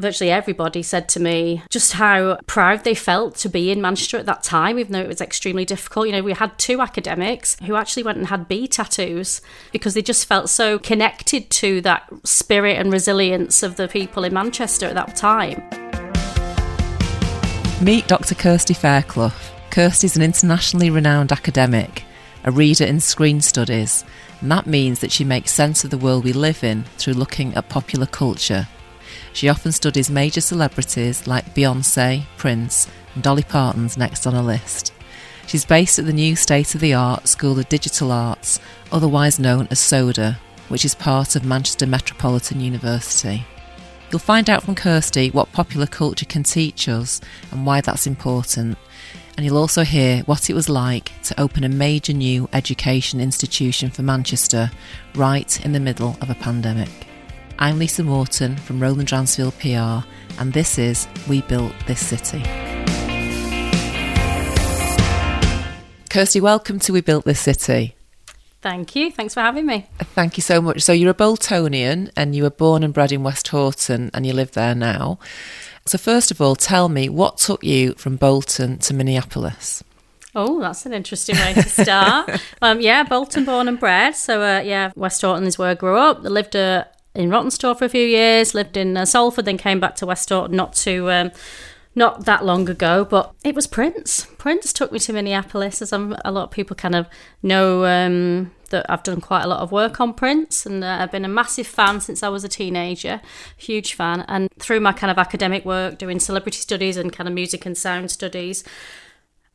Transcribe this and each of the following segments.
virtually everybody said to me just how proud they felt to be in Manchester at that time, even though it was extremely difficult. You know, we had two academics who actually went and had bee tattoos because they just felt so connected to that spirit and resilience of the people in Manchester at that time. Meet Dr. Kirsty Fairclough. Kirsty's an internationally renowned academic, a reader in screen studies, and that means that she makes sense of the world we live in through looking at popular culture. She often studies major celebrities like Beyonce, Prince, and Dolly Parton's next on a list. She's based at the new state of the art School of Digital Arts, otherwise known as SODA, which is part of Manchester Metropolitan University. You'll find out from Kirsty what popular culture can teach us and why that's important. And you'll also hear what it was like to open a major new education institution for Manchester right in the middle of a pandemic. I'm Lisa Morton from Roland Dransfield PR, and this is We Built This City. Kirsty, welcome to We Built This City. Thank you. Thanks for having me. Thank you so much. So, you're a Boltonian and you were born and bred in Westhoughton and you live there now. So, first of all, tell me what took you from Bolton to Minneapolis? Oh, that's an interesting way to start. um, yeah, Bolton born and bred. So, uh, yeah, Westhoughton is where I grew up. I lived uh, in Rawtenstall for a few years, lived in uh, Salford, then came back to Westhoughton. Um, not that long ago, but it was Prince. Prince took me to Minneapolis, as I'm, a lot of people kind of know um, that I've done quite a lot of work on Prince, and uh, I've been a massive fan since I was a teenager, huge fan. And through my kind of academic work, doing celebrity studies and kind of music and sound studies,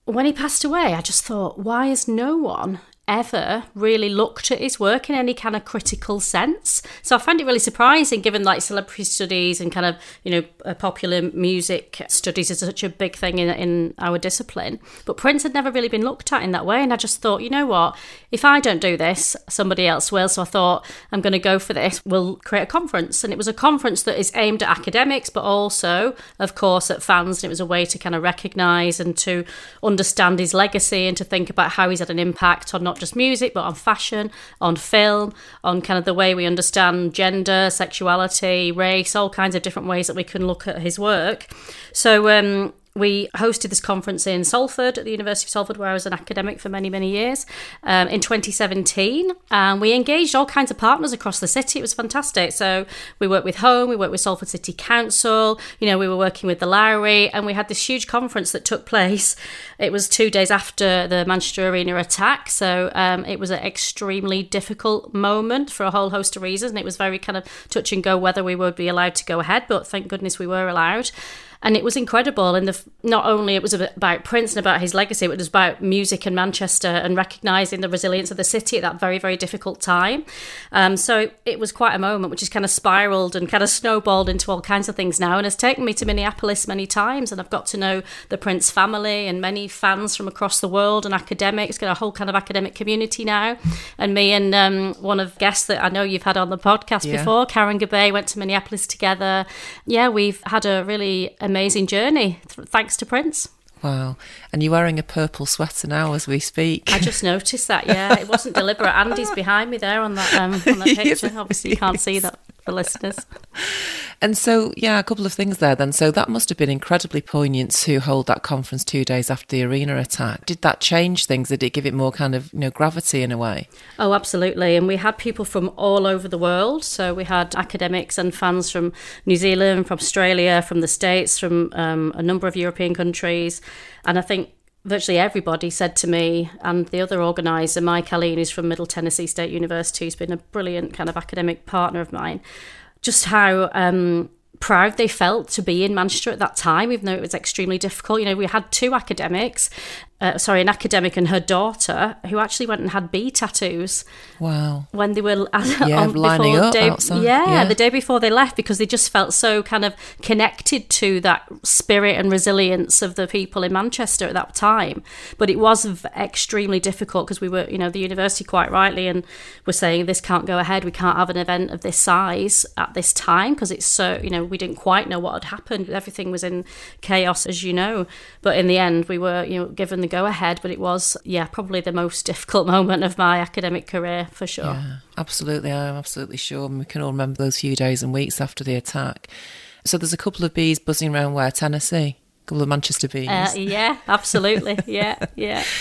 when he passed away, I just thought, why has no one ever really looked at his work in any kind of critical sense. So I find it really surprising, given like celebrity studies and kind of you know uh, popular music studies is such a big thing in in our discipline. But Prince had never really been looked at in that way, and I just thought, you know what, if I don't do this, somebody else will. So I thought I'm going to go for this. We'll create a conference, and it was a conference that is aimed at academics, but also, of course, at fans. And it was a way to kind of recognise and to understand his legacy and to think about how he's had an impact on not not just music, but on fashion, on film, on kind of the way we understand gender, sexuality, race, all kinds of different ways that we can look at his work. So, um, we hosted this conference in Salford at the University of Salford, where I was an academic for many, many years, um, in 2017. And we engaged all kinds of partners across the city. It was fantastic. So we worked with Home, we worked with Salford City Council, you know, we were working with the Lowry, and we had this huge conference that took place. It was two days after the Manchester Arena attack. So um, it was an extremely difficult moment for a whole host of reasons. And it was very kind of touch and go whether we would be allowed to go ahead, but thank goodness we were allowed and it was incredible. And the not only it was about Prince and about his legacy, but it was about music in Manchester and recognizing the resilience of the city at that very very difficult time. Um, so it was quite a moment, which has kind of spiraled and kind of snowballed into all kinds of things now, and has taken me to Minneapolis many times, and I've got to know the Prince family and many fans from across the world and academics. Got a whole kind of academic community now, and me and um, one of guests that I know you've had on the podcast yeah. before, Karen Gabay, went to Minneapolis together. Yeah, we've had a really amazing amazing journey, thanks to Prince. Wow. And you're wearing a purple sweater now as we speak. I just noticed that, yeah. It wasn't deliberate. Andy's behind me there on that, um, on that picture. Obviously, you can't see that for listeners. And so, yeah, a couple of things there then. So that must have been incredibly poignant to hold that conference two days after the arena attack. Did that change things? Did it give it more kind of, you know, gravity in a way? Oh, absolutely. And we had people from all over the world. So we had academics and fans from New Zealand, from Australia, from the States, from um, a number of European countries. And I think virtually everybody said to me, and the other organizer, Mike Alleyne, who's from Middle Tennessee State University, who's been a brilliant kind of academic partner of mine, just how um, proud they felt to be in Manchester at that time, even though it was extremely difficult. You know, we had two academics uh, sorry, an academic and her daughter who actually went and had bee tattoos. Wow. When they were yeah, on, lining up day, outside. Yeah, yeah, the day before they left because they just felt so kind of connected to that spirit and resilience of the people in Manchester at that time. But it was extremely difficult because we were, you know, the university quite rightly and were saying this can't go ahead. We can't have an event of this size at this time because it's so, you know, we didn't quite know what had happened. Everything was in chaos, as you know. But in the end, we were, you know, given the go ahead, but it was, yeah, probably the most difficult moment of my academic career for sure. Yeah, absolutely. I'm absolutely sure. And we can all remember those few days and weeks after the attack. So there's a couple of bees buzzing around where Tennessee, a couple of Manchester bees. Uh, yeah, absolutely. yeah, yeah.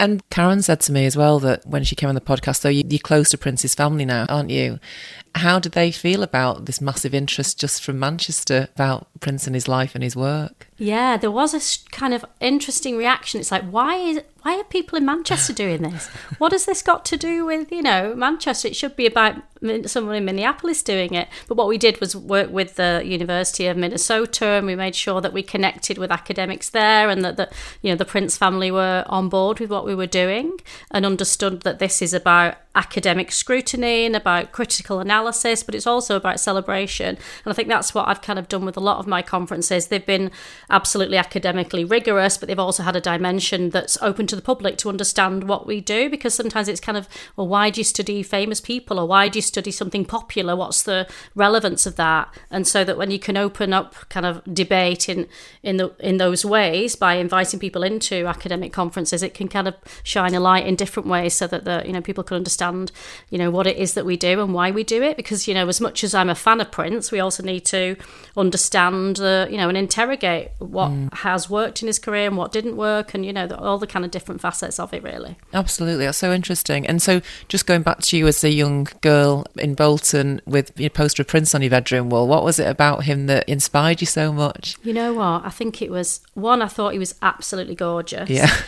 And Karen said to me as well that when she came on the podcast, though, you, you're close to Prince's family now, aren't you? How did they feel about this massive interest just from Manchester about Prince and his life and his work? Yeah, there was a kind of interesting reaction. It's like, why is why are people in Manchester doing this? What has this got to do with you know Manchester? It should be about someone in Minneapolis doing it. But what we did was work with the University of Minnesota, and we made sure that we connected with academics there, and that the you know the Prince family were on board with what we were doing, and understood that this is about academic scrutiny and about critical analysis, but it's also about celebration. And I think that's what I've kind of done with a lot of my conferences. They've been absolutely academically rigorous, but they've also had a dimension that's open to the public to understand what we do because sometimes it's kind of, well, why do you study famous people or why do you study something popular? What's the relevance of that? And so that when you can open up kind of debate in in the in those ways by inviting people into academic conferences, it can kind of shine a light in different ways so that the you know people can understand you know what it is that we do and why we do it because you know as much as I'm a fan of Prince, we also need to understand uh, you know and interrogate what mm. has worked in his career and what didn't work, and you know the, all the kind of different facets of it, really. Absolutely, that's so interesting. And so, just going back to you as a young girl in Bolton with your poster of Prince on your bedroom wall, what was it about him that inspired you so much? You know what? I think it was one. I thought he was absolutely gorgeous. Yeah.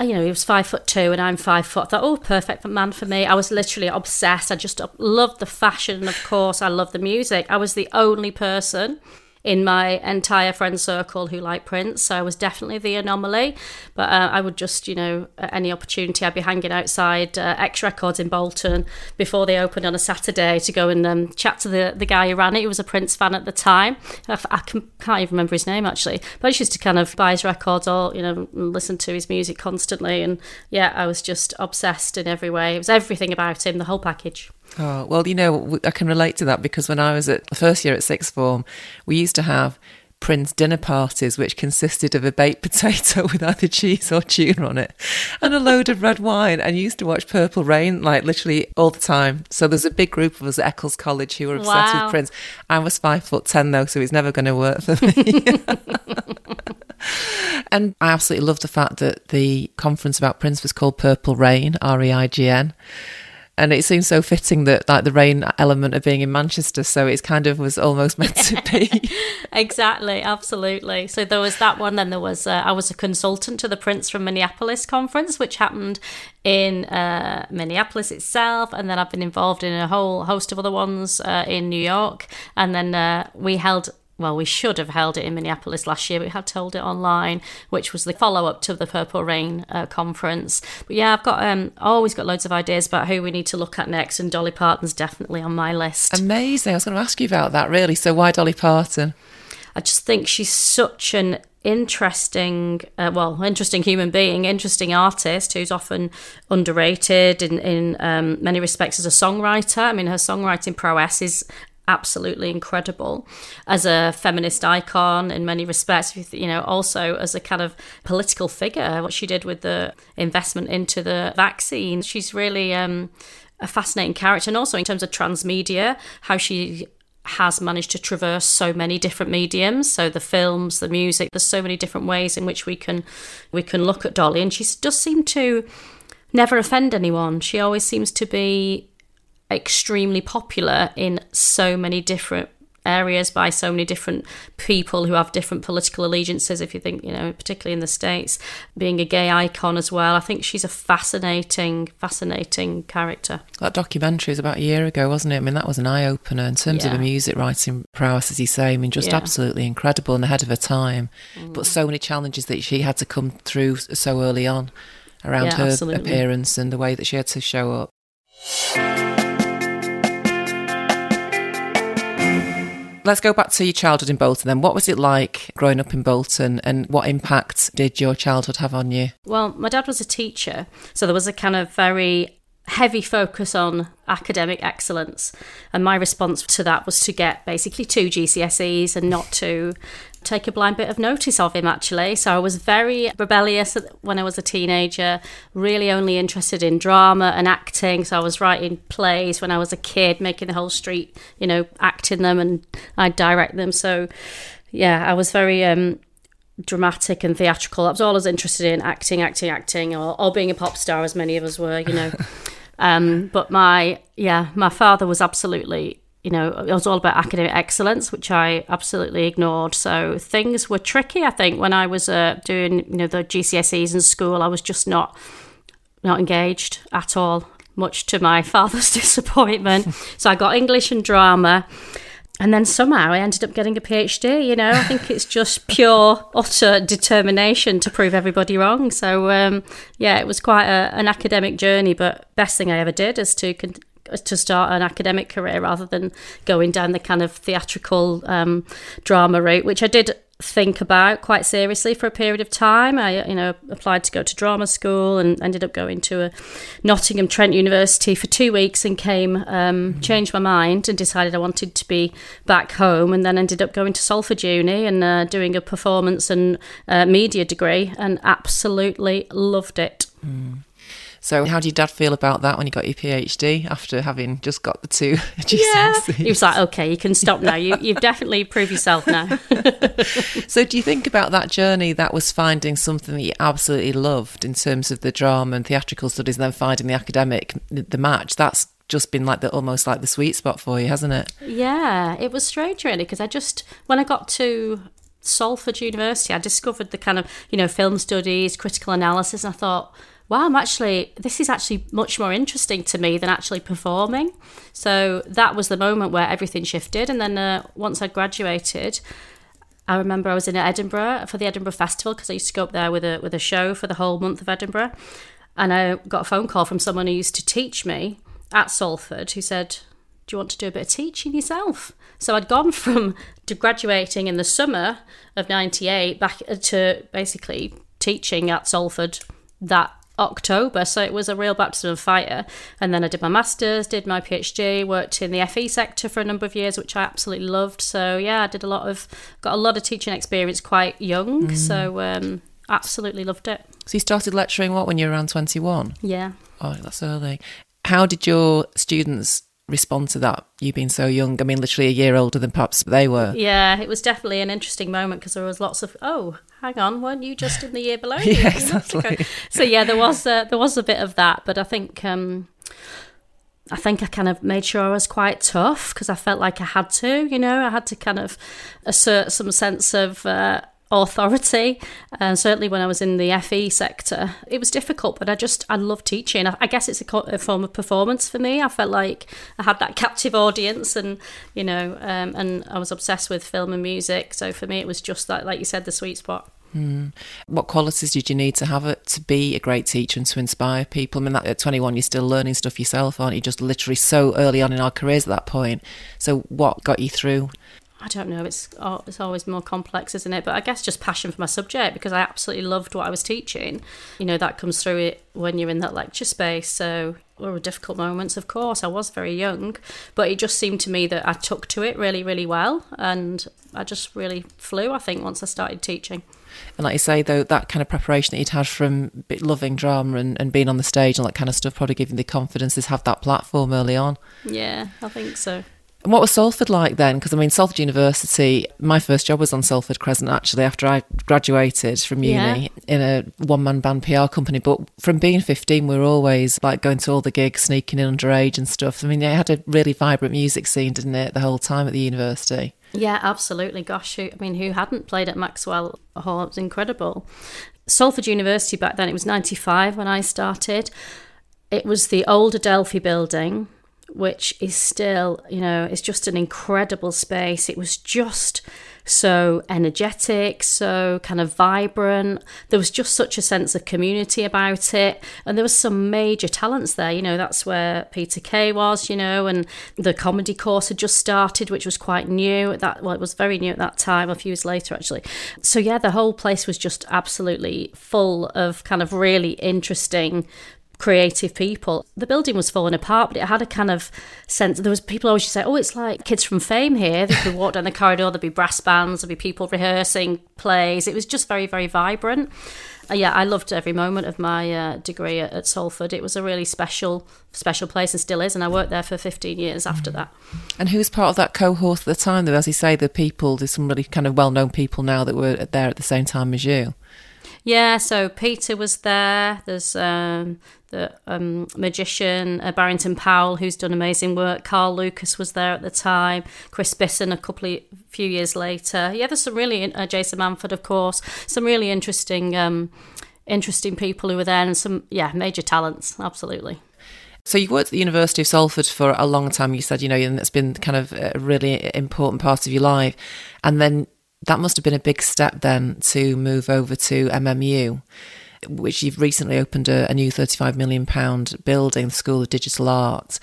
you know, he was five foot two and I'm five foot. I thought, oh, perfect man for me. I was literally obsessed. I just loved the fashion, of course. I loved the music. I was the only person in my entire friend circle who like Prince. So I was definitely the anomaly. But uh, I would just, you know, at any opportunity, I'd be hanging outside uh, X Records in Bolton before they opened on a Saturday to go and um, chat to the, the guy who ran it. He was a Prince fan at the time. I, I can, not even remember his name actually. But I used to kind of buy his records or, you know, listen to his music constantly. And yeah, I was just obsessed in every way. It was everything about him, the whole package. Oh, well, you know, I can relate to that because when I was at the first year at sixth form, we used to have Prince dinner parties, which consisted of a baked potato with either cheese or tuna on it and a load of red wine. And used to watch Purple Rain like literally all the time. So there's a big group of us at Eccles College who were obsessed wow. with Prince. I was five foot ten though, so he's never going to work for me. and I absolutely love the fact that the conference about Prince was called Purple Rain, R E I G N and it seems so fitting that like the rain element of being in Manchester, so it kind of was almost meant to be. exactly, absolutely. So there was that one. Then there was uh, I was a consultant to the Prince from Minneapolis conference, which happened in uh, Minneapolis itself, and then I've been involved in a whole host of other ones uh, in New York, and then uh, we held well, we should have held it in Minneapolis last year, but we had to hold it online, which was the follow up to the Purple Rain uh, conference. But yeah, I've got um, always got loads of ideas about who we need to look at next, and Dolly Parton's definitely on my list. Amazing! I was going to ask you about that, really. So why Dolly Parton? I just think she's such an interesting, uh, well, interesting human being, interesting artist who's often underrated in in um, many respects as a songwriter. I mean, her songwriting prowess is absolutely incredible. As a feminist icon in many respects you know also as a kind of political figure what she did with the investment into the vaccine. She's really um, a fascinating character. And also in terms of transmedia how she has managed to traverse so many different mediums. So the films the music there's so many different ways in which we can we can look at dolly. And she does seem to never offend anyone. She always seems to be extremely popular in so many different areas by so many different people who have different political allegiances if you think you know particularly in the states being a gay icon as well i think she's a fascinating fascinating character that documentary was about a year ago wasn't it i mean that was an eye-opener in terms yeah. of the music writing prowess as you say i mean just yeah. absolutely incredible and ahead of her time mm. but so many challenges that she had to come through so early on around yeah, her absolutely. appearance and the way that she had to show up Let's go back to your childhood in Bolton then. What was it like growing up in Bolton and what impact did your childhood have on you? Well, my dad was a teacher, so there was a kind of very heavy focus on academic excellence. And my response to that was to get basically two GCSEs and not to take a blind bit of notice of him actually. So I was very rebellious when I was a teenager, really only interested in drama and acting. So I was writing plays when I was a kid, making the whole street, you know, acting them and I'd direct them. So yeah, I was very um, dramatic and theatrical. I was always interested in acting, acting, acting, or, or being a pop star, as many of us were, you know. um, but my yeah, my father was absolutely you know, it was all about academic excellence, which I absolutely ignored. So things were tricky. I think when I was uh, doing, you know, the GCSEs in school, I was just not not engaged at all, much to my father's disappointment. so I got English and drama. And then somehow I ended up getting a PhD. You know, I think it's just pure, utter determination to prove everybody wrong. So, um, yeah, it was quite a, an academic journey, but best thing I ever did is to con- to start an academic career rather than going down the kind of theatrical um, drama route, which I did think about quite seriously for a period of time. I, you know, applied to go to drama school and ended up going to a Nottingham Trent University for two weeks and came, um, mm-hmm. changed my mind and decided I wanted to be back home and then ended up going to Salford Uni and uh, doing a performance and uh, media degree and absolutely loved it. Mm. So, how did your dad feel about that when you got your PhD after having just got the two GCSEs? Yeah. He was like, okay, you can stop now. You, you've definitely proved yourself now. so, do you think about that journey that was finding something that you absolutely loved in terms of the drama and theatrical studies, and then finding the academic, the match? That's just been like the almost like the sweet spot for you, hasn't it? Yeah, it was strange really because I just when I got to Salford University, I discovered the kind of you know film studies, critical analysis, and I thought wow, I'm actually, this is actually much more interesting to me than actually performing. So that was the moment where everything shifted. And then uh, once I graduated, I remember I was in Edinburgh for the Edinburgh Festival because I used to go up there with a with a show for the whole month of Edinburgh, and I got a phone call from someone who used to teach me at Salford who said, "Do you want to do a bit of teaching yourself?" So I'd gone from to graduating in the summer of '98 back to basically teaching at Salford that October, so it was a real baptism of fire. And then I did my masters, did my PhD, worked in the FE sector for a number of years, which I absolutely loved. So yeah, I did a lot of got a lot of teaching experience quite young. Mm. So um, absolutely loved it. So you started lecturing what when you were around twenty one? Yeah. Oh, that's early. How did your students respond to that? You being so young, I mean, literally a year older than perhaps they were. Yeah, it was definitely an interesting moment because there was lots of oh, hang on, weren't you just in the year below? yeah, exactly. So yeah, there was uh, there was a bit of that, but I think. Um, I think I kind of made sure I was quite tough because I felt like I had to, you know, I had to kind of assert some sense of uh, authority. And certainly when I was in the FE sector, it was difficult, but I just, I love teaching. I, guess it's a, a, form of performance for me. I felt like I had that captive audience and, you know, um, and I was obsessed with film and music. So for me, it was just that, like you said, the sweet spot. Mm. What qualities did you need to have it to be a great teacher and to inspire people? I mean, at 21, you're still learning stuff yourself, aren't you? Just literally so early on in our careers at that point. So, what got you through? I don't know. It's it's always more complex, isn't it? But I guess just passion for my subject because I absolutely loved what I was teaching. You know that comes through it when you're in that lecture space. So there were difficult moments, of course. I was very young, but it just seemed to me that I took to it really, really well, and I just really flew. I think once I started teaching. And like you say, though, that kind of preparation that you'd had from loving drama and, and being on the stage and that kind of stuff probably gave you the confidence to have that platform early on. Yeah, I think so. And what was Salford like then? Because I mean, Salford University, my first job was on Salford Crescent actually after I graduated from uni yeah. in a one man band PR company. But from being 15, we were always like going to all the gigs, sneaking in underage and stuff. I mean, it had a really vibrant music scene, didn't it, the whole time at the university? Yeah, absolutely. Gosh, who, I mean, who hadn't played at Maxwell Hall? It was incredible. Salford University back then, it was 95 when I started. It was the old Adelphi building which is still, you know, it's just an incredible space. It was just so energetic, so kind of vibrant. There was just such a sense of community about it. And there was some major talents there. You know, that's where Peter Kay was, you know, and the comedy course had just started, which was quite new. That well, it was very new at that time, a few years later actually. So yeah, the whole place was just absolutely full of kind of really interesting creative people. The building was falling apart, but it had a kind of sense. There was people always say, "Oh, it's like kids from Fame here." They could walk down the corridor. There'd be brass bands. There'd be people rehearsing plays. It was just very, very vibrant. Uh, yeah, I loved every moment of my uh, degree at, at, Salford. It was a really special, special place and still is. And I worked there for 15 years after that. And who was part of that cohort at the time? Though, as you say, the people, there's some really kind of well-known people now that were there at the same time as you. Yeah, so Peter was there. There's um, the um, magician uh, Barrington Powell, who's done amazing work. Carl Lucas was there at the time. Chris Bisson a couple of few years later. Yeah, there's some really uh, Jason Manford, of course. Some really interesting, um, interesting people who were there, and some yeah major talents. Absolutely. So you worked at the University of Salford for a long time. You said, you know, and it's been kind of a really important part of your life. And then that must have been a big step then to move over to MMU, which you've recently opened a, a new £35 million building, the School of Digital Art.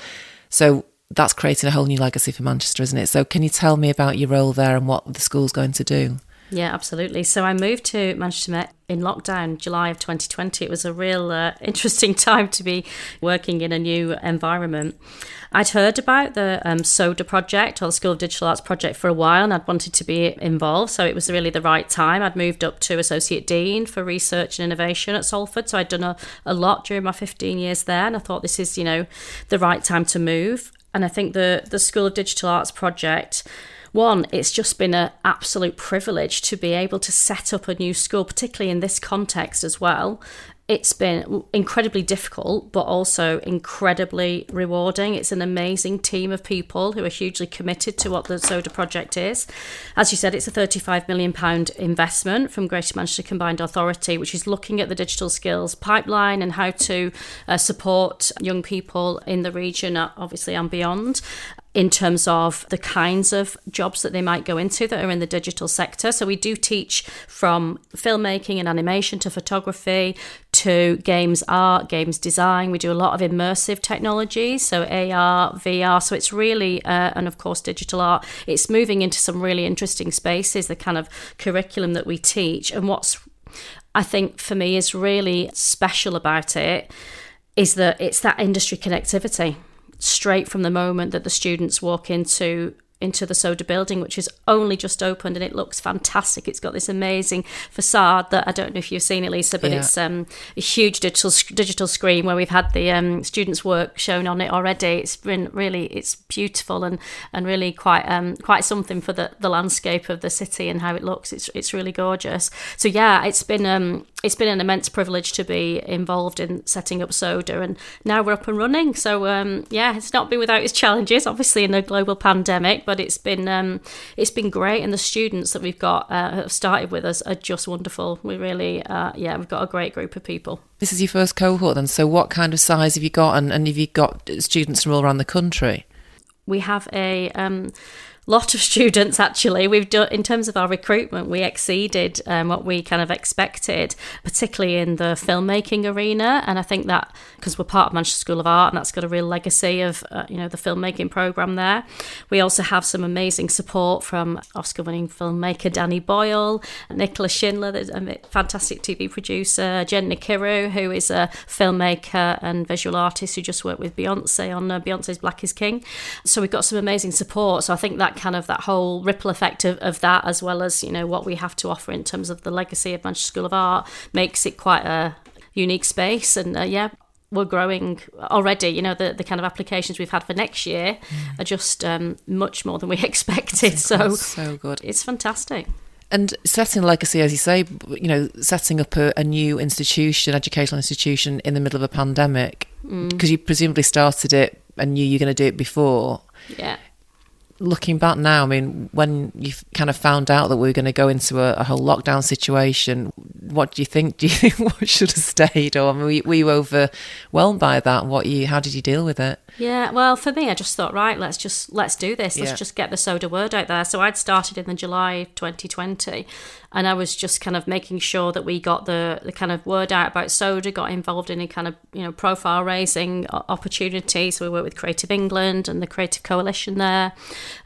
So that's creating a whole new legacy for Manchester, isn't it? So can you tell me about your role there and what the school's going to do? Yeah, absolutely. So I moved to Manchester Met in lockdown, July of 2020. It was a real uh, interesting time to be working in a new environment. I'd heard about the um, SODA project or the School of Digital Arts project for a while and I'd wanted to be involved. So it was really the right time. I'd moved up to Associate Dean for Research and Innovation at Salford. So I'd done a, a lot during my 15 years there. And I thought this is, you know, the right time to move. And I think the, the School of Digital Arts project one, it's just been an absolute privilege to be able to set up a new school, particularly in this context as well. It's been incredibly difficult, but also incredibly rewarding. It's an amazing team of people who are hugely committed to what the Soda project is. As you said, it's a £35 million investment from Greater Manchester Combined Authority, which is looking at the digital skills pipeline and how to uh, support young people in the region, uh, obviously, and beyond in terms of the kinds of jobs that they might go into that are in the digital sector. So we do teach from filmmaking and animation to photography to games art, games design. We do a lot of immersive technology, so AR, VR. So it's really, uh, and of course, digital art. It's moving into some really interesting spaces, the kind of curriculum that we teach. And what's, I think, for me, is really special about it is that it's that industry connectivity straight from the moment that the students walk into into the Soda building, which is only just opened and it looks fantastic. It's got this amazing facade that I don't know if you've seen it, Lisa, but yeah. it's um, a huge digital digital screen where we've had the um, students' work shown on it already. It's been really it's beautiful and and really quite um, quite something for the, the landscape of the city and how it looks. It's it's really gorgeous. So yeah, it's been um, it's been an immense privilege to be involved in setting up Soda, and now we're up and running. So um, yeah, it's not been without its challenges, obviously in a global pandemic, but it's been um, it's been great, and the students that we've got uh, have started with us are just wonderful. We really, uh, yeah, we've got a great group of people. This is your first cohort, then. So what kind of size have you got, and, and have you got students from all around the country? We have a um, lot of students actually. We've done in terms of our recruitment, we exceeded um, what we kind of expected, particularly in the filmmaking arena. And I think that because we're part of Manchester School of Art, and that's got a real legacy of uh, you know the filmmaking program there. We also have some amazing support from Oscar-winning filmmaker Danny Boyle, Nicola Schindler, a fantastic TV producer, Jenn Nkiru, who is a filmmaker and visual artist who just worked with Beyonce on uh, Beyonce's Black Is King. So we've got some amazing support. So I think that that kind of that whole ripple effect of, of that as well as you know what we have to offer in terms of the legacy of Manchester School of Art makes it quite a unique space and uh, yeah we're growing already. You know, the, the kind of applications we've had for next year mm. are just um, much more than we expected. So, so good. It's fantastic. And setting legacy, as you say, you know, setting up a, a new institution, educational institution in the middle of a pandemic, because mm. you presumably started it and knew you were going to do it before. Yeah looking back now, I mean, when you kind of found out that we were going to go into a, a, whole lockdown situation, what do you think? Do you think what should have stayed, or I mean, were, were you overwhelmed by that? What you? How did you deal with it? Yeah, well, for me, I just thought, right, let's just let's do this. Let's yeah. just get the soda word out there. So I'd started in the July 2020, and I was just kind of making sure that we got the the kind of word out about soda, got involved in a kind of you know profile raising opportunity. So we worked with Creative England and the Creative Coalition there.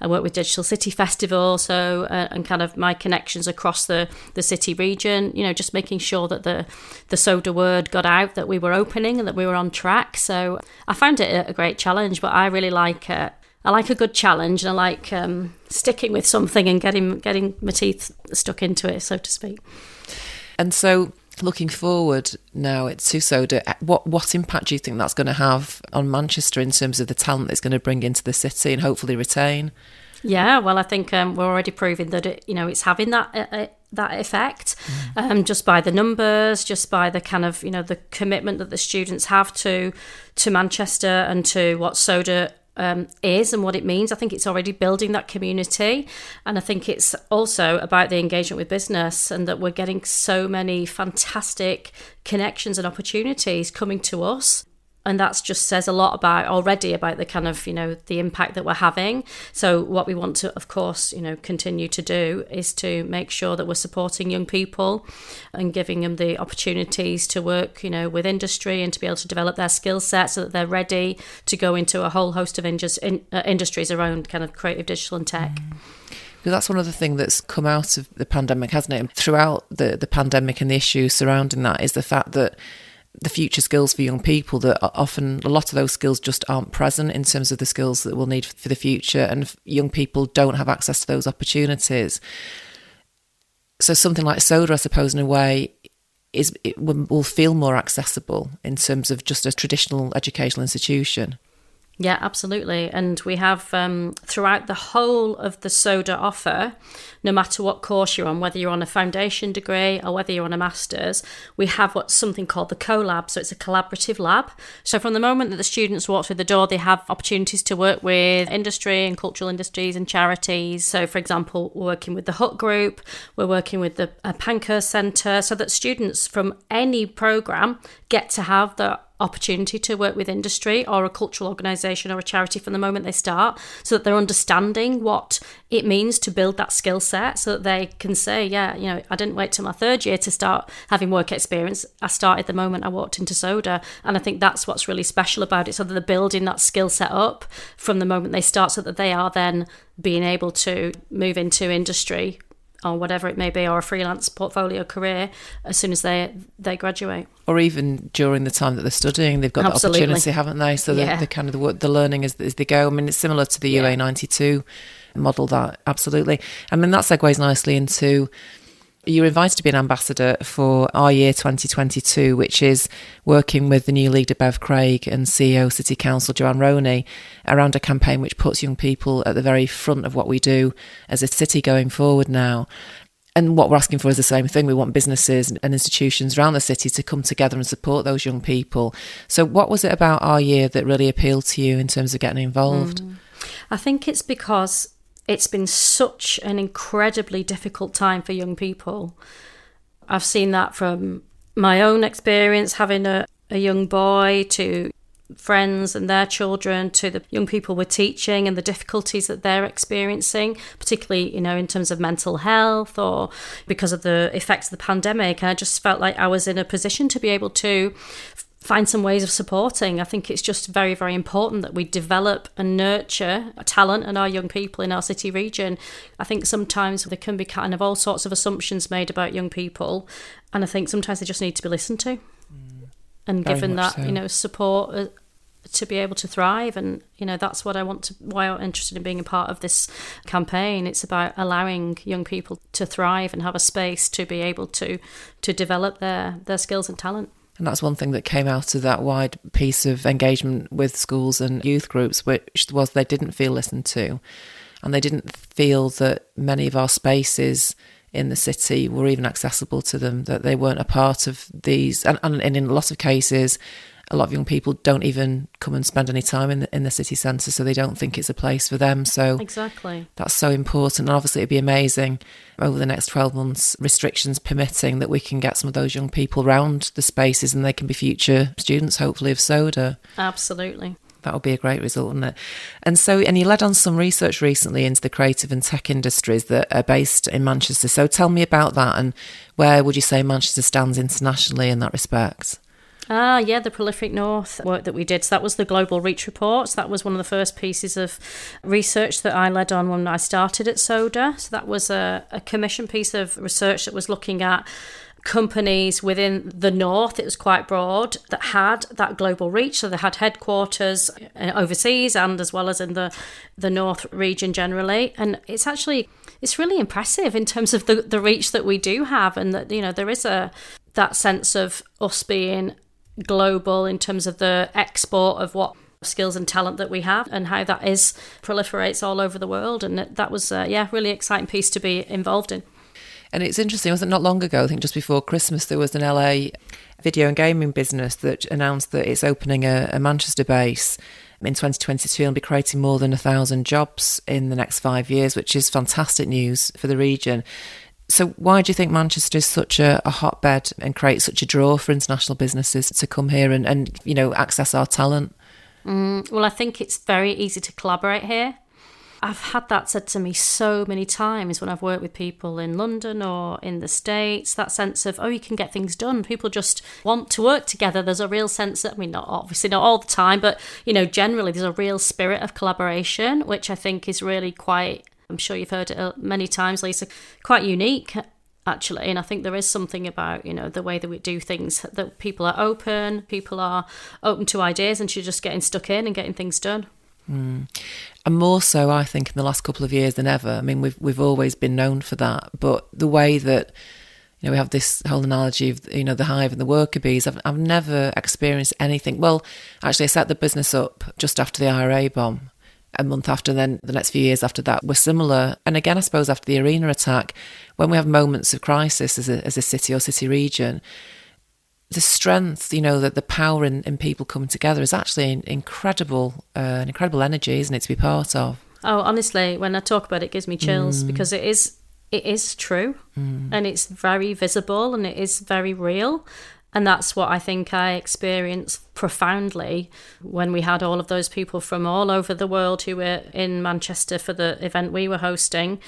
I worked with Digital City Festival, so uh, and kind of my connections across the the city region. You know, just making sure that the the soda word got out that we were opening and that we were on track. So I found it a, a great challenge, but I really like it. I like a good challenge and I like um, sticking with something and getting getting my teeth stuck into it, so to speak. And so, looking forward now it's to Soda, what what impact do you think that's going to have on Manchester in terms of the talent that's going to bring into the city and hopefully retain? Yeah, well, I think um, we're already proving that it, you know it's having that uh, uh that effect, mm. um, just by the numbers, just by the kind of you know the commitment that the students have to to Manchester and to what Soda um, is and what it means. I think it's already building that community. And I think it's also about the engagement with business and that we're getting so many fantastic connections and opportunities coming to us and that just says a lot about already about the kind of you know the impact that we're having so what we want to of course you know continue to do is to make sure that we're supporting young people and giving them the opportunities to work you know with industry and to be able to develop their skill set so that they're ready to go into a whole host of in, uh, industries around kind of creative digital and tech mm. Because that's one of the things that's come out of the pandemic, hasn't it? Throughout the, the pandemic and the issues surrounding that is the fact that the future skills for young people that often a lot of those skills just aren't present in terms of the skills that we'll need for the future and young people don't have access to those opportunities. So something like soda i suppose in a way is it will feel more accessible in terms of just a traditional educational institution yeah, absolutely. And we have um, throughout the whole of the SODA offer, no matter what course you're on, whether you're on a foundation degree or whether you're on a master's, we have what's something called the CoLab. So it's a collaborative lab. So from the moment that the students walk through the door, they have opportunities to work with industry and cultural industries and charities. So, for example, we're working with the Hut Group, we're working with the Pankhurst Centre, so that students from any programme get to have the opportunity to work with industry or a cultural organisation or a charity from the moment they start so that they're understanding what it means to build that skill set so that they can say yeah you know i didn't wait till my third year to start having work experience. I started the moment i walked into soda. And i think that's what's really special about it so that they're building that skill set up from the moment they start so that they are then being able to move into industry or whatever it may be, or a freelance portfolio career as soon as they they graduate. Or even during the time that they're studying, they've got Absolutely. the opportunity, haven't they? So yeah. the, the, kind of the, the learning as, as they go. I mean, it's similar to the yeah. UA ninety two model. That absolutely. I mean, that segues nicely into you're invited to be an ambassador for our year 2022, which is working with the new leader Bev Craig and CEO City Council Joanne Roney around a campaign which puts young people at the very front of what we do as a city going forward now. And what we're asking for is the same thing. We want businesses and institutions around the city to come together and support those young people. So, what was it about our year that really appealed to you in terms of getting involved? Mm. I think it's because it's been such an incredibly difficult time for young people. I've seen that from my own experience having a, a young boy to friends and their children to the young people we're teaching and the difficulties that they're experiencing particularly you know in terms of mental health or because of the effects of the pandemic and i just felt like i was in a position to be able to find some ways of supporting. I think it's just very, very important that we develop and nurture talent and our young people in our city region. I think sometimes there can be kind of all sorts of assumptions made about young people, and I think sometimes they just need to be listened to mm, and given that so. you know support. Uh, to be able to thrive and you know that's what I want to why I'm interested in being a part of this campaign it's about allowing young people to thrive and have a space to be able to to develop their their skills and talent and that's one thing that came out of that wide piece of engagement with schools and youth groups, which was they didn't feel listened to. And they didn't feel that many of our spaces in the city were even accessible to them, that they weren't a part of these. And, and, in a lot of cases, a lot of young people don't even come and spend any time in the, in the city centre, so they don't think it's a place for them. So exactly, that's so important. And obviously, it'd be amazing over the next twelve months, restrictions permitting, that we can get some of those young people round the spaces, and they can be future students, hopefully, of Soda. Absolutely. That would be a great result, wouldn't it? And so, and you led on some research recently into the creative and tech industries that are based in Manchester. So, tell me about that, and where would you say Manchester stands internationally in that respect? Ah, yeah, the Prolific North work that we did. So that was the Global Reach Report. So that was one of the first pieces of research that I led on when I started at SODA. So that was a, a commission piece of research that was looking at companies within the north, it was quite broad, that had that global reach. So they had headquarters uh, overseas and as well as in the, the north region generally. And it's actually it's really impressive in terms of the, the reach that we do have and that you know there is a that sense of us being global in terms of the export of what skills and talent that we have and how that is proliferates all over the world. And that was uh, yeah really exciting piece to be involved in. And it's interesting wasn't it not long ago i think just before christmas there was an la video and gaming business that announced that it's opening a, a manchester base in 2022 and be creating more than a thousand jobs in the next five years which is fantastic news for the region so, why do you think Manchester is such a, a, hotbed and creates such a draw for international businesses to come here and, and you know access our talent? Mm, well, I think it's very easy to collaborate here. I've had that said to me so many times when I've worked with people in London or in the States. That sense of, oh, you can get things done. People just want to work together. There's a real sense that, I mean, not obviously not all the time, but, you know, generally there's a real spirit of collaboration, which I think is really quite I'm sure you've heard it uh, many times, Lisa, quite unique actually and i think there is something about you know the way that we do things that people are open people are open to ideas and she's just getting stuck in and getting things done. Mm. and more so i think in the last couple of years than ever. I mean we've we've always been known for that but the way that you know we have this whole analogy of you know the hive and the worker bees i've, I've never experienced anything. Well actually i set the business up just after the ira bomb a month after, then the next few years after that were similar. And again, I suppose after the arena attack, when we have moments of crisis as a, as a city or city region, the strength, you know, that the power in, in people coming together is actually an incredible, uh, an incredible energy, isn't it, to be part of? Oh, honestly, when I talk about it, it gives me chills mm. because it is it is true mm. and it's very visible and it is very real. And that's what I think I experienced profoundly when we had all of those people from all over the world who were in Manchester for the event we were hosting.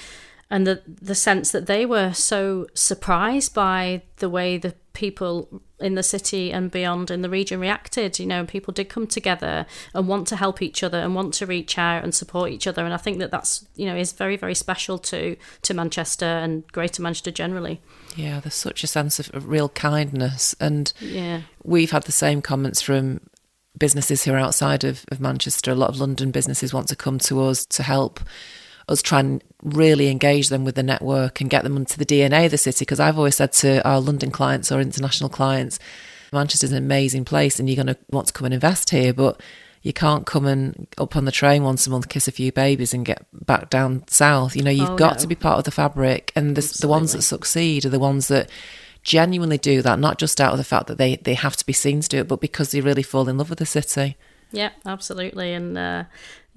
And the, the sense that they were so surprised by the way the people in the city and beyond in the region reacted. You know, people did come together and want to help each other and want to reach out and support each other. And I think that that's you know is very very special to to Manchester and Greater Manchester generally. Yeah, there's such a sense of, of real kindness, and yeah, we've had the same comments from businesses who are outside of, of Manchester. A lot of London businesses want to come to us to help us try and really engage them with the network and get them into the DNA of the city. Because I've always said to our London clients or international clients, Manchester's an amazing place and you're going to want to come and invest here, but you can't come and up on the train once a month, kiss a few babies, and get back down south. You know, you've oh, got no. to be part of the fabric, and the, the ones that succeed are the ones that genuinely do that, not just out of the fact that they they have to be seen to do it, but because they really fall in love with the city. Yeah, absolutely, and uh,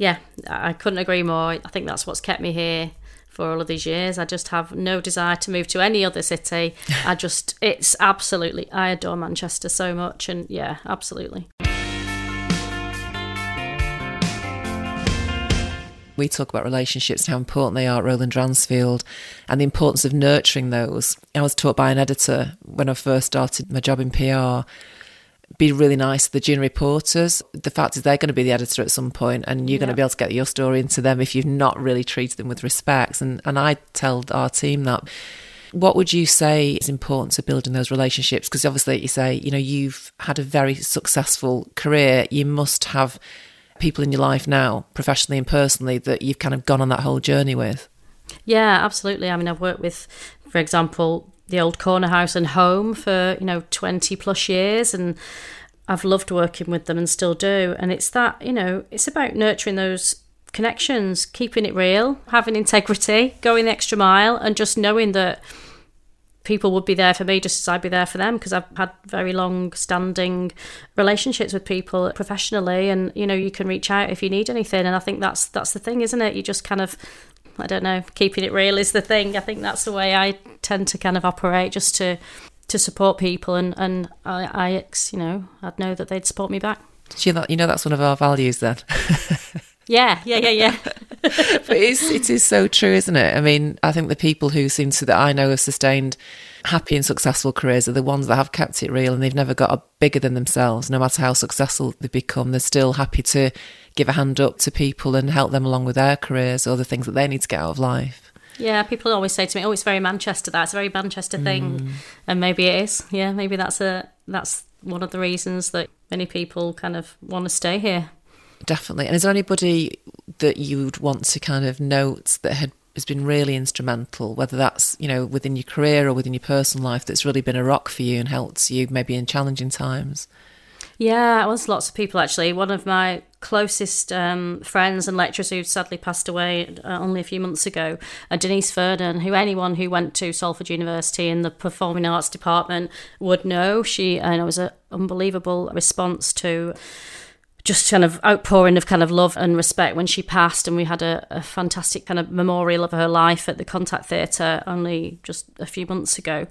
yeah, I couldn't agree more. I think that's what's kept me here for all of these years. I just have no desire to move to any other city. I just, it's absolutely, I adore Manchester so much. And yeah, absolutely. We talk about relationships and how important they are at Roland Dransfield and the importance of nurturing those. I was taught by an editor when I first started my job in PR be really nice to the junior reporters. The fact is, they're going to be the editor at some point, and you're yeah. going to be able to get your story into them if you've not really treated them with respect. And and I tell our team that. What would you say is important to building those relationships? Because obviously, you say, you know, you've had a very successful career. You must have people in your life now, professionally and personally, that you've kind of gone on that whole journey with. Yeah, absolutely. I mean, I've worked with, for example, the old corner house and home for you know 20 plus years and I've loved working with them and still do. And it's that you know it's about nurturing those connections keeping it real having integrity going the extra mile and just knowing that people would be there for me just as I'd be there for them because I've had very long standing relationships with people professionally and you know you can reach out if you need anything. And I think that's that's the thing isn't it? You just kind of I don't know, keeping it real is the thing. I think that's the way I tend to kind of operate, just to to support people, and and I, I you know, I'd know that they'd support me back. You know, you know that's one of our values then. yeah, yeah, yeah, yeah. but it's it is so true, isn't it? I mean, I think the people who seem to that I know have sustained happy and successful careers are the ones that have kept it real and they've never got a bigger than themselves. No matter how successful they become, they're still happy to give a hand up to people and help them along with their careers or the things that they need to get out of life. Yeah, people always say to me, "Oh, it's very Manchester. That's a very Manchester thing," Mm. and maybe it is. Yeah, maybe that's a that's one of the reasons that many people kind of want to stay here. Definitely. And is there anybody that you would want to kind of note that had has been really instrumental, whether that's, you know, within your career or within your personal life that's really been a rock for you and helped you maybe in challenging times? Yeah, it was lots of people actually. One of my closest um, friends and lecturers who sadly passed away uh, only a few months ago, uh, Denise Vernon, who anyone who went to Salford University in the Performing Arts Department would know. She, and it was an unbelievable response to just kind of outpouring of kind of love and respect when she passed and we had a, a fantastic kind of memorial of her life at the contact theatre only just a few months ago.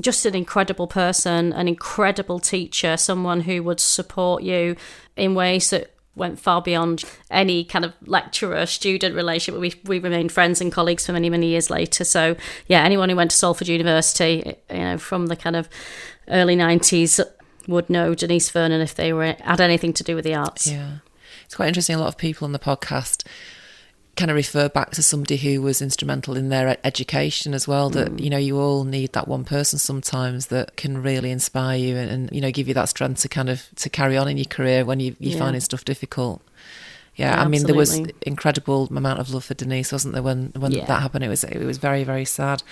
Just an incredible person an incredible teacher someone who would support you in ways that went far beyond any kind of lecturer student relationship. We, we remained friends and colleagues for many many years later. So yeah anyone who went to salford university you know from the kind of early 90s would know Denise Vernon if they were had anything to do with the arts. Yeah. It's quite interesting. A lot of people on the podcast kind of refer back to somebody who was instrumental in their education as well. That, mm. you know, you all need that one person sometimes that can really inspire you and, and you know, give you that strength to kind of to carry on in your career when you, you're Yeah. finding stuff difficult. Yeah, Yeah, I mean, there was incredible amount of love for Denise, wasn't there? When when Yeah. that happened, it was it was very very sad.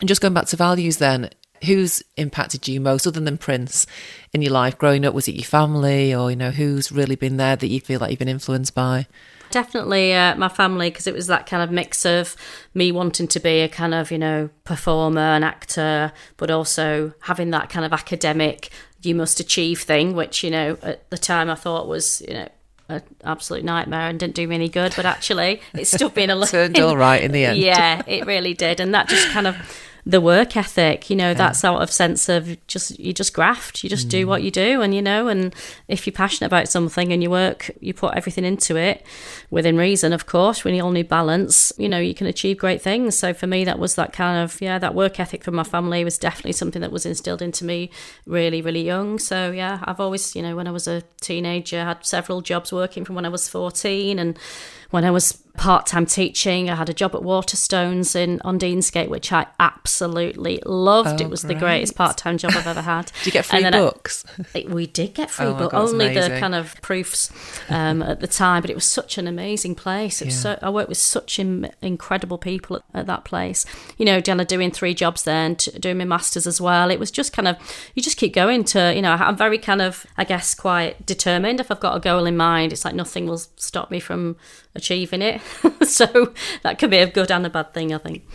And just going back to values, then, who's impacted you most, other than Prince, in your life growing up? Was it your family, or you know, who's really been there that you feel like you've been influenced by? Definitely uh, my family because it was that kind of mix of me wanting to be a kind of you know performer and actor, but also having that kind of academic you must achieve thing, which you know at the time I thought was you know an absolute nightmare and didn't do me any good, but actually it's still been a. Turned all right in the end. Yeah, it really did, and that just kind of the work ethic, you know, that sort of sense of just you just graft, you just do mm. what you do, and you know, and if you're passionate about something and you work, you put everything into it within reason, of course. When you all need balance, you know, you can achieve great things. So for me, that was that kind of yeah, that work ethic from my family was definitely something that was instilled into me really, really young. So yeah, I've always, you know, when I was a teenager, I had several jobs working from when I was fourteen and when I was part time teaching, I had a job at Waterstones in on Deansgate, which I absolutely loved. Oh, it was the greatest part time job I've ever had. Did you get free then I- books? it- we did get free Oh my book, God, it's only the kind of proofs um, at the time, but it was such an amazing place. It was Yeah. so, I worked with such Im- incredible people at, at that place. You know, Jenna doing three jobs there and t- doing my masters as well. It was just kind of you just keep going to you know I'm very kind of I guess quite determined. If I've got a goal in mind, it's like nothing will stop me from achieving it. so that can be a good and a bad thing, I think.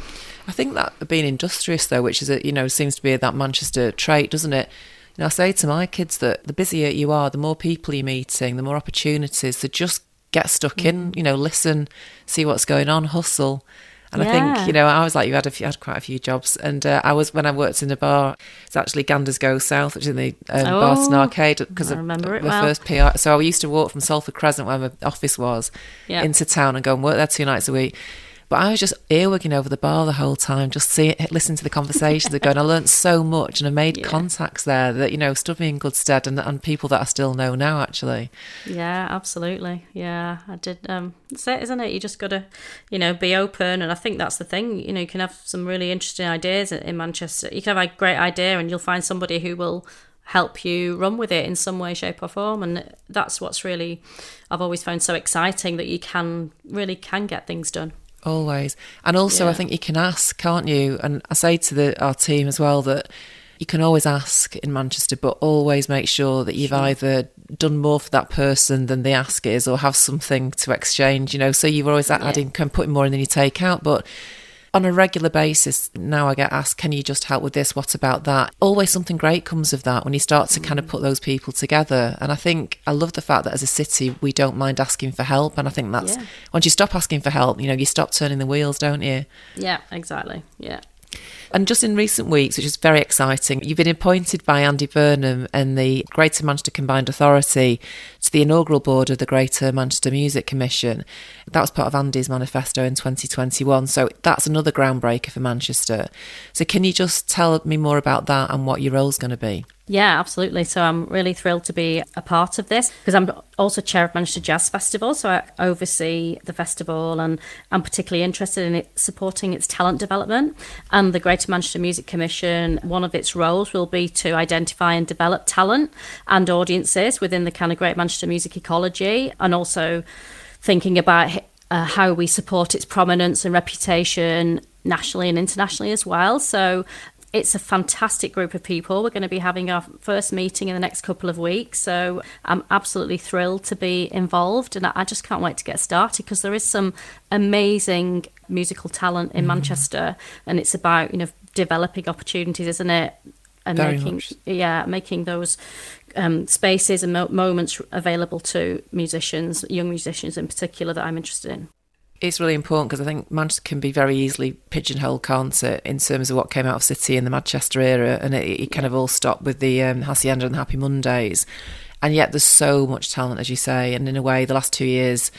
I think that being industrious, though, which is a, you know seems to be that Manchester trait, doesn't it? You know, I say to my kids that the busier you are, the more people you're meeting, the more opportunities. So just get stuck in, Mm. you know, listen, see what's going on, hustle. And I think you know, I was like you had a few, had quite a few jobs, and uh, I was when I worked in a bar. It's actually Ganders Go South, which is in the um, Oh, Barton Arcade because I of remember it the well. first PR. So I used to walk from Salford Crescent, where my office was, Yeah. into town and go and work there two nights a week. But I was just earwigging over the bar the whole time, just see listening to the conversations. And I learned so much, and I made Yeah. contacts there that you know stood me in good stead, and, and people that I still know now actually. Yeah, absolutely. Yeah, I did. Um, that's it, isn't it? You just got to, you know, be open. And I think that's the thing. You know, you can have some really interesting ideas in Manchester. You can have a great idea, and you'll find somebody who will help you run with it in some way, shape, or form. And that's what's really, I've always found so exciting that you can really can get things done. Always. And also, I think you can ask, can't you? And I say to the, our team as well that you can always ask in Manchester, but always make sure that you've either done more for that person than the ask is or have something to exchange, you know. So you're always adding, can putting more in than you take out. But on a regular basis, now I get asked, can you just help with this? What about that? Always something great comes of that when you start to Mm. kind of put those people together. And I think I love the fact that as a city, we don't mind asking for help. And I think that's Yeah. once you stop asking for help, you know, you stop turning the wheels, don't you? Yeah, exactly. Yeah. And just in recent weeks, which is very exciting, you've been appointed by Andy Burnham and the Greater Manchester Combined Authority to the inaugural board of the Greater Manchester Music Commission. That was part of Andy's manifesto in 2021. So that's another groundbreaker for Manchester. So can you just tell me more about that and what your role's going to be? Yeah, absolutely. So I'm really thrilled to be a part of this because I'm also chair of Manchester Jazz Festival. So I oversee the festival and I'm particularly interested in it supporting its talent development. And the Greater Manchester Music Commission, one of its roles will be to identify and develop talent and audiences within the kind of Greater Manchester music ecology and also thinking about uh, how we support its prominence and reputation nationally and internationally as well. So it's a fantastic group of people. We're going to be having our first meeting in the next couple of weeks. So I'm absolutely thrilled to be involved. And I just can't wait to get started because there is some amazing musical talent in mm. Manchester. And it's about, you know, developing opportunities, isn't it? And Very making, much. yeah, making those um, spaces and mo- moments available to musicians, young musicians in particular, that I'm interested in. It's really important because I think Manchester can be very easily pigeonholed, can't it, in terms of what came out of City in the Madchester era, and it, it kind of all stopped with the um, Hacienda and the Happy Mondays, and yet there's so much talent, as you say, and in a way, the last two years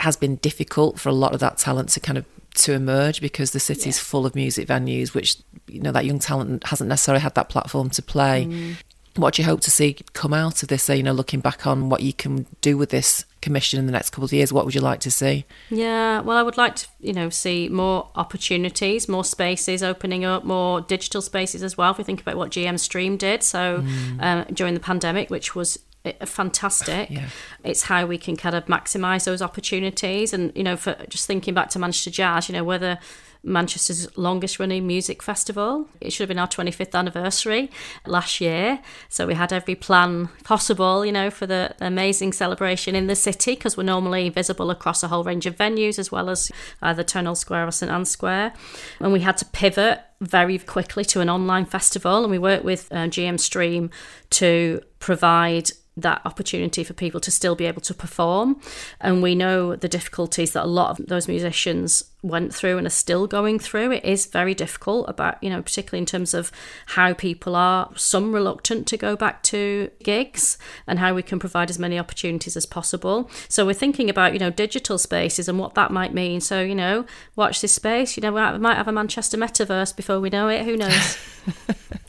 has been difficult for a lot of that talent to kind of to emerge because the city's yeah. full of music venues, which you know that young talent hasn't necessarily had that platform to play. Mm what do you hope to see come out of this? So, you know, looking back on what you can do with this commission in the next couple of years, what would you like to see? Yeah, well, I would like to, you know, see more opportunities, more spaces opening up, more digital spaces as well. If we think about what GM Stream did, so mm. um, during the pandemic, which was uh, fantastic. Yeah. It's how we can kind of maximise those opportunities, and you know, for just thinking back to Manchester Jazz, you know, whether Manchester's longest running music festival. It should have been our 25th anniversary last year. So we had every plan possible, you know, for the amazing celebration in the city because we're normally visible across a whole range of venues as well as either Turnhall Square or St Ann's Square. And we had to pivot very quickly to an online festival and we worked with uh, GM Stream to provide that opportunity for people to still be able to perform. And we know the difficulties that a lot of those musicians went through and are still going through. It is very difficult about, you know, particularly in terms of how people are some reluctant to go back to gigs and how we can provide as many opportunities as possible. So we're thinking about, you know, digital spaces and what that might mean. So, you know, watch this space. You know, we might have a Manchester metaverse before we know it. Who knows?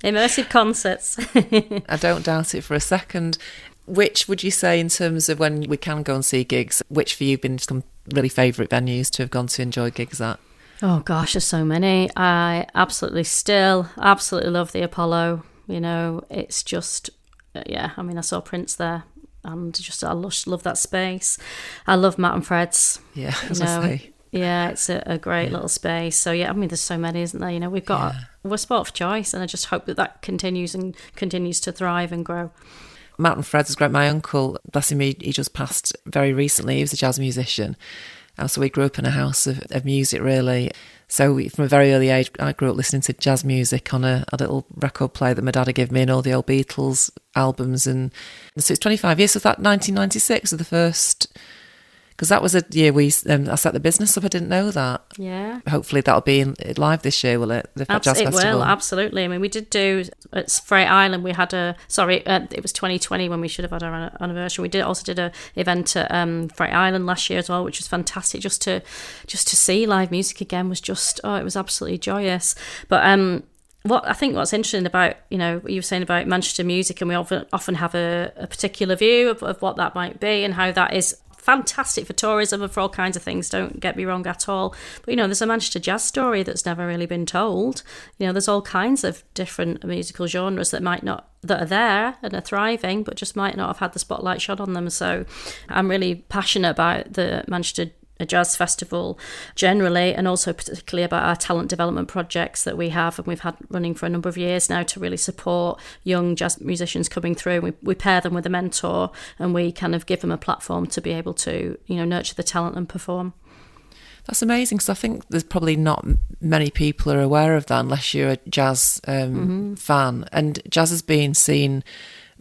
Immersive concerts. I don't doubt it for a second. Which would you say, in terms of when we can go and see gigs, which for you been some really favourite venues to have gone to enjoy gigs at? Oh gosh, there's so many. I absolutely still absolutely love the Apollo. You know, it's just uh, yeah. I mean, I saw Prince there, and just I just love that space. I love Matt and Phred's. Yeah, you know, yeah, it's a, a great yeah. little space. So yeah, I mean, there's so many, isn't there? You know, we've got yeah. we're spot of choice, and I just hope that that continues and continues to thrive and grow. Matt and Phred's great. My uncle, bless him, he, he just passed very recently. He was a jazz musician. Uh, so we grew up in a house of, of music, really. So we, from a very early age, I grew up listening to jazz music on a, a, little record player that my dad had given me and all the old Beatles albums. And so it's 25 years. So that 1996 was the first because that was a year we um, I set the business up. I didn't know that. Yeah. Hopefully that'll be in, live this year, will it? The Abs- Jazz it Festival. will absolutely. I mean, we did do at Freight Island. We had a sorry, uh, it was 2020 when we should have had our anniversary. We did also did a event at um, Freight Island last year as well, which was fantastic. Just to just to see live music again was just oh, it was absolutely joyous. But um, what I think what's interesting about you know what you were saying about Manchester music, and we often often have a, a particular view of, of, what that might be and how that is fantastic for tourism and for all kinds of things. Don't get me wrong at all. But you know, there's a Manchester jazz story that's never really been told. You know, there's all kinds of different musical genres that might not that are there and are thriving, but just might not have had the spotlight shot on them. So, I'm really passionate about the Manchester a jazz festival generally, and also particularly about our talent development projects that we have and we've had running for a number of years now to really support young jazz musicians coming through. We, we pair them with a mentor and we kind of give them a platform to be able to, you know, nurture the talent and perform. That's amazing because I think there's probably not many people are aware of that unless you're a jazz um, mm-hmm. fan. And jazz has been seen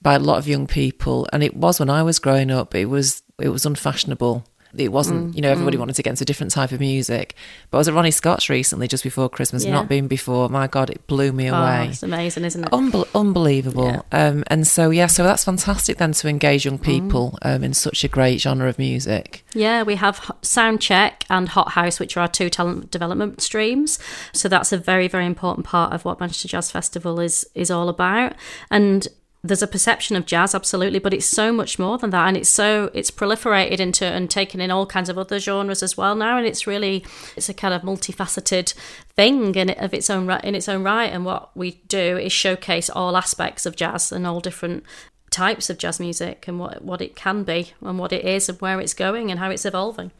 by a lot of young people, and it was when I was growing up. It was it was unfashionable It wasn't, Mm, you know, everybody wanted to get into a different type of music. But I was at Ronnie Scott's recently, just before Christmas, Yeah. not been before. My God, it blew me Oh, away. it's amazing, isn't it? Unbel- unbelievable. Yeah. Um, and so, yeah, so that's fantastic then to engage Mm. young people um, in such a great genre of music. Yeah, we have Soundcheck and Hot House, which are our two talent development streams. So that's a very, very important part of what Manchester Jazz Festival is is all about. And there's a perception of jazz, absolutely, but it's so much more than that, and it's so it's proliferated into and taken in all kinds of other genres as well now, and it's really it's a kind of multifaceted thing in of its own right in its own right. And what we do is showcase all aspects of jazz and all different types of jazz music and what what it can be and what it is and where it's going and how it's evolving.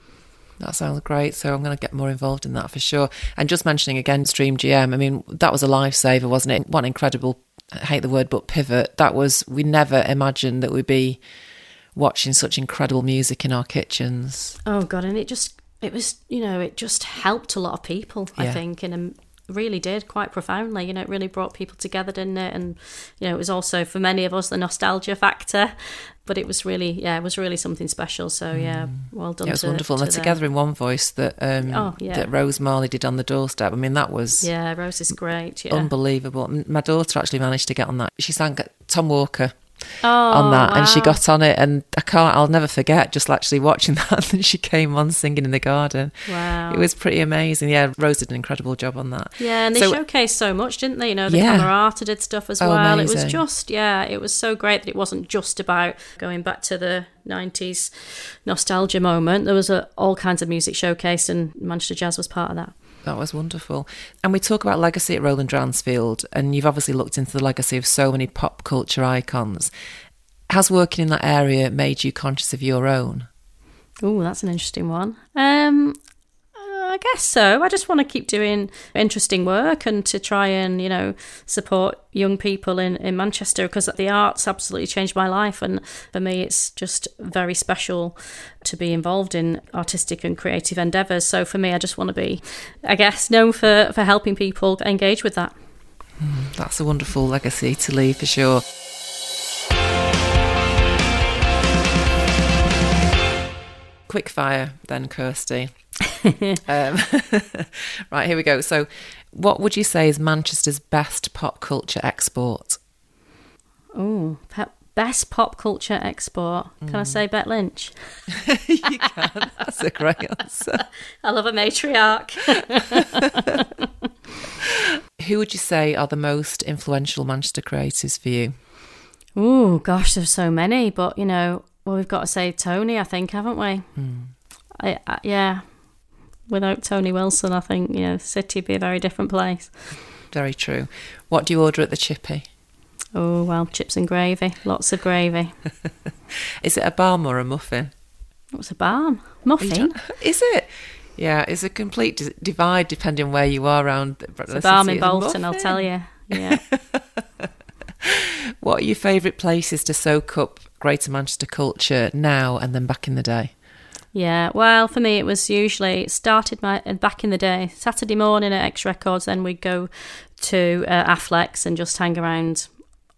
That sounds great. So I'm going to get more involved in that for sure. And just mentioning again, Stream GM, I mean, that was a lifesaver, wasn't it? One incredible, I hate the word, but pivot. That was, we never imagined that we'd be watching such incredible music in our kitchens. Oh god, and it just it was you know it just helped a lot of people. I think and um, really did quite profoundly. You know, it really brought people together, didn't it? And you know, it was also for many of us the nostalgia factor. But it was really, yeah, it was really something special. So yeah, well done. Mm. It was to, wonderful. to And they're together in one voice that um, Oh, yeah. that Rose Marley did on the doorstep. I mean, that was Yeah, Rose is great. Yeah. unbelievable. My daughter actually managed to get on that. She sang Tom Walker oh, on that and she got on it and I can't I'll never forget just actually watching that and she came on singing in the garden. Wow. It was pretty amazing. Yeah, Rose did an incredible job on that. Yeah, and they So- showcased so much, didn't they? You know, the Yeah. Camerata did stuff as Oh, well. It was just, yeah, it was so great that it wasn't just about going back to the 90s nostalgia moment. There was a, all kinds of music showcased, and Manchester Jazz was part of that. That was wonderful. And we talk about legacy at Roland Dransfield, and you've obviously looked into the legacy of so many pop culture icons. Has working in that area made you conscious of your own? Oh, that's an interesting one. Um, I guess so. I just want to keep doing interesting work and to try and you know support young people in in Manchester because the arts absolutely changed my life, and for me, it's just very special to be involved in artistic and creative endeavours. So for me, I just want to be, I guess, known for for helping people engage with that. Mm, that's a wonderful legacy to leave for sure. Quick fire, then, Kirsty. um, right, here we go. So, what would you say is Manchester's best pop culture export? Oh, best pop culture export. Can I say Bet Lynch? you can. That's a great answer. I love a matriarch. Who would you say are the most influential Manchester creators for you? Oh gosh, there's so many, but you know, well, we've got to say Tony, I think, haven't we? I, I, yeah. Without Tony Wilson, I think you know, the city would be a very different place. Very true. What do you order at the Chippy? Oh well, chips and gravy, lots of gravy. Is it a balm or a muffin? What's a balm? Muffin. Is it? Yeah, it's a complete d- divide depending where you are around the, It's the a balm in Bolton, I'll tell you. Yeah. What are your favourite places to soak up Greater Manchester culture now and then back in the day? Yeah, well, for me, it was usually it started my uh, back in the day Saturday morning at X Records. Then we'd go to uh, Affleck's and just hang around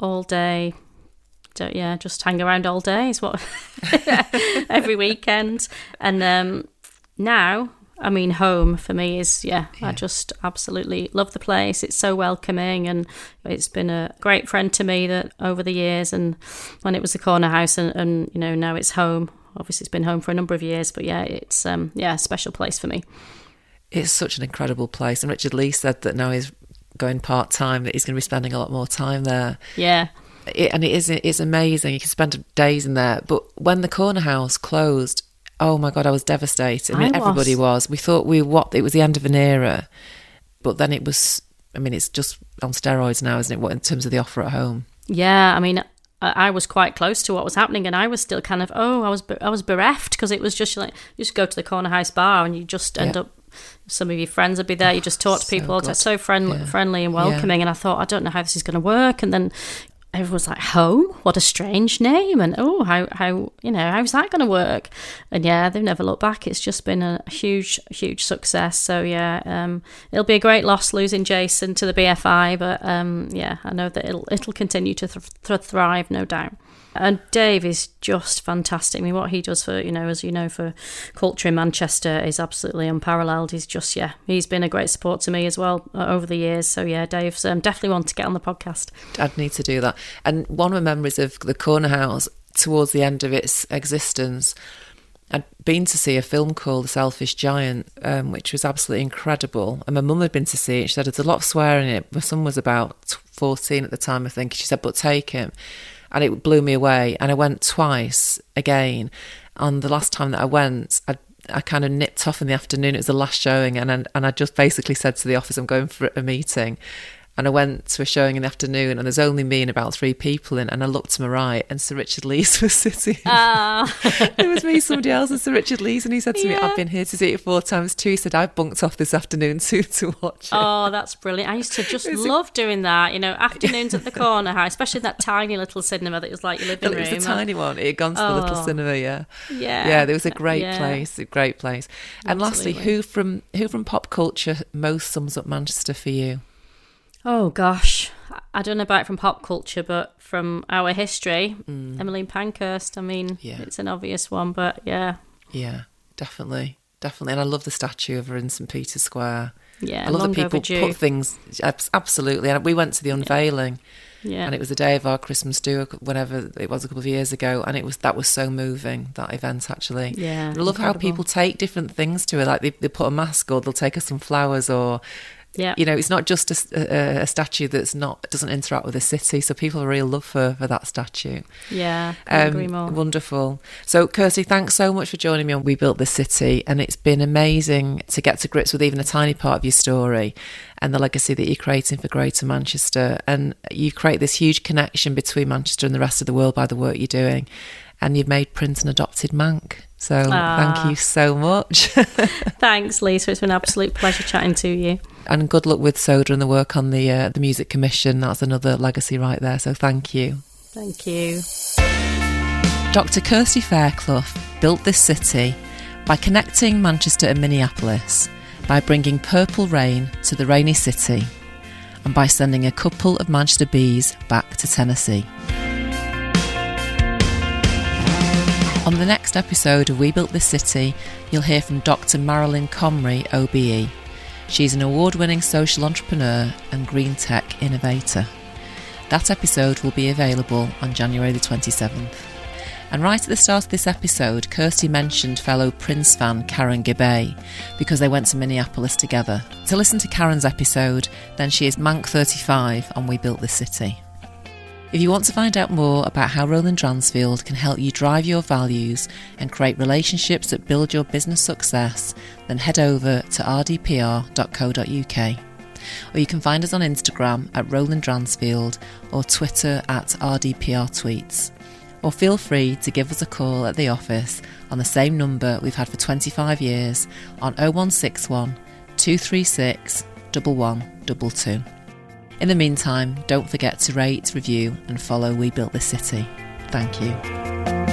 all day. So, yeah, just hang around all day is what every weekend. And um, now, I mean, home for me is yeah, I just absolutely love the place. It's so welcoming, and it's been a great friend to me that over the years. And when it was the corner house, and, and you know now it's home. Obviously, it's been home for a number of years, but yeah, it's um, yeah, a special place for me. It's such an incredible place. And Richard Leese said that now he's going part time, that he's going to be spending a lot more time there. Yeah, It, and it is it's amazing. You can spend days in there. But when the corner house closed, oh my god, I was devastated. I mean, I was. everybody was. We thought we what it was the end of an era, but then it was. I mean, it's just on steroids now, isn't it? What in terms of the offer at home? Yeah, I mean, I was quite close to what was happening, and I was still kind of oh, I was I was bereft because it was just like you just go to the corner house bar and you just end Yeah. up. Some of your friends would be there. You just talk to So people the So friendly, Yeah. friendly and Yeah. welcoming. And I thought, I don't know how this is going to work. And then everyone was like, home? What a strange name. And oh, how, how you know, how's that going to work? And yeah, they've never looked back. It's just been a huge, huge success. So yeah, um, it'll be a great loss losing Jason to the BFI, but um, yeah, I know that it'll, it'll continue to th- th- thrive, no doubt. And Dave is just fantastic. I mean, what he does for, you know, as you know, for culture in Manchester is absolutely unparalleled. He's just, yeah, he's been a great support to me as well uh, over the years. So, yeah, Dave's um, definitely want to get on the podcast. I'd need to do that. And one of my memories of the Corner House towards the end of its existence, I'd been to see a film called The Selfish Giant, um, which was absolutely incredible. And my mum had been to see it. She said there's a lot of swearing in it. My son was about 14 at the time, I think. She said, but take him and it blew me away. And I went twice again. On the last time that I went, I I kind of nipped off in the afternoon. It was the last showing, and and I just basically said to the office, "I'm going for a meeting." And I went to a showing in the afternoon, and there's only me and about three people in. And I looked to my right, and Sir Richard Leese was sitting. Oh. it was me, somebody else, and Sir Richard Leese. And he said to yeah. me, I've been here to see it four times too. He said, I bunked off this afternoon too to watch it. Oh, that's brilliant. I used to just love a... doing that, you know, afternoons at the corner house, especially that tiny little cinema that was like your living room. It was a tiny one. It had gone to oh. the little oh. cinema, yeah. Yeah. Yeah, there was a great yeah. place, a great place. And Absolutely. lastly, who from who from pop culture most sums up Manchester for you? Oh gosh, I don't know about it from pop culture, but from our history, mm. Emmeline Pankhurst. I mean, yeah. it's an obvious one, but yeah. Yeah, definitely, definitely, and I love the statue of her in St Peter's Square. Yeah, I love that people overdue. put things absolutely. And we went to the unveiling. Yeah. And it was the day of our Christmas do, whenever it was a couple of years ago, and it was that was so moving that event actually. Yeah, I love incredible. how people take different things to it. Like they, they put a mask, or they'll take us some flowers, or yeah. You know, it's not just a, a, a, statue that's not doesn't interact with the city. So people are real love for, for that statue. Yeah, um, agree more. Wonderful. So Kirsty, thanks so much for joining me on We Built the City, and it's been amazing to get to grips with even a tiny part of your story and the legacy that you're creating for Greater Manchester. And you create this huge connection between Manchester and the rest of the world by the work you're doing. And you've made Prince an adopted Manc. So Aww. thank you so much. Thanks, Lisa. It's been an absolute pleasure chatting to you. And good luck with Soda and the work on the uh, the music commission. That's another legacy right there. So thank you. Thank you. Dr. Kirsty Fairclough built this city by connecting Manchester and Minneapolis, by bringing purple rain to the rainy city, and by sending a couple of Manchester bees back to Tennessee. On the next episode of We Built This City, you'll hear from Dr. Marilyn Comrie, OBE. She's an award winning social entrepreneur and green tech innovator. That episode will be available on January the 27th. And right at the start of this episode, Kirsty mentioned fellow Prince fan Karen Gabay because they went to Minneapolis together. To listen to Karen's episode, then she is Manc35 on We Built This City. If you want to find out more about how Roland Dransfield can help you drive your values and create relationships that build your business success, then head over to rdpr.co.uk. Or you can find us on Instagram at Roland Dransfield or Twitter at rdprtweets. Or feel free to give us a call at the office on the same number we've had for 25 years on 0161 236 1122. In the meantime, don't forget to rate, review, and follow We Built This City. Thank you.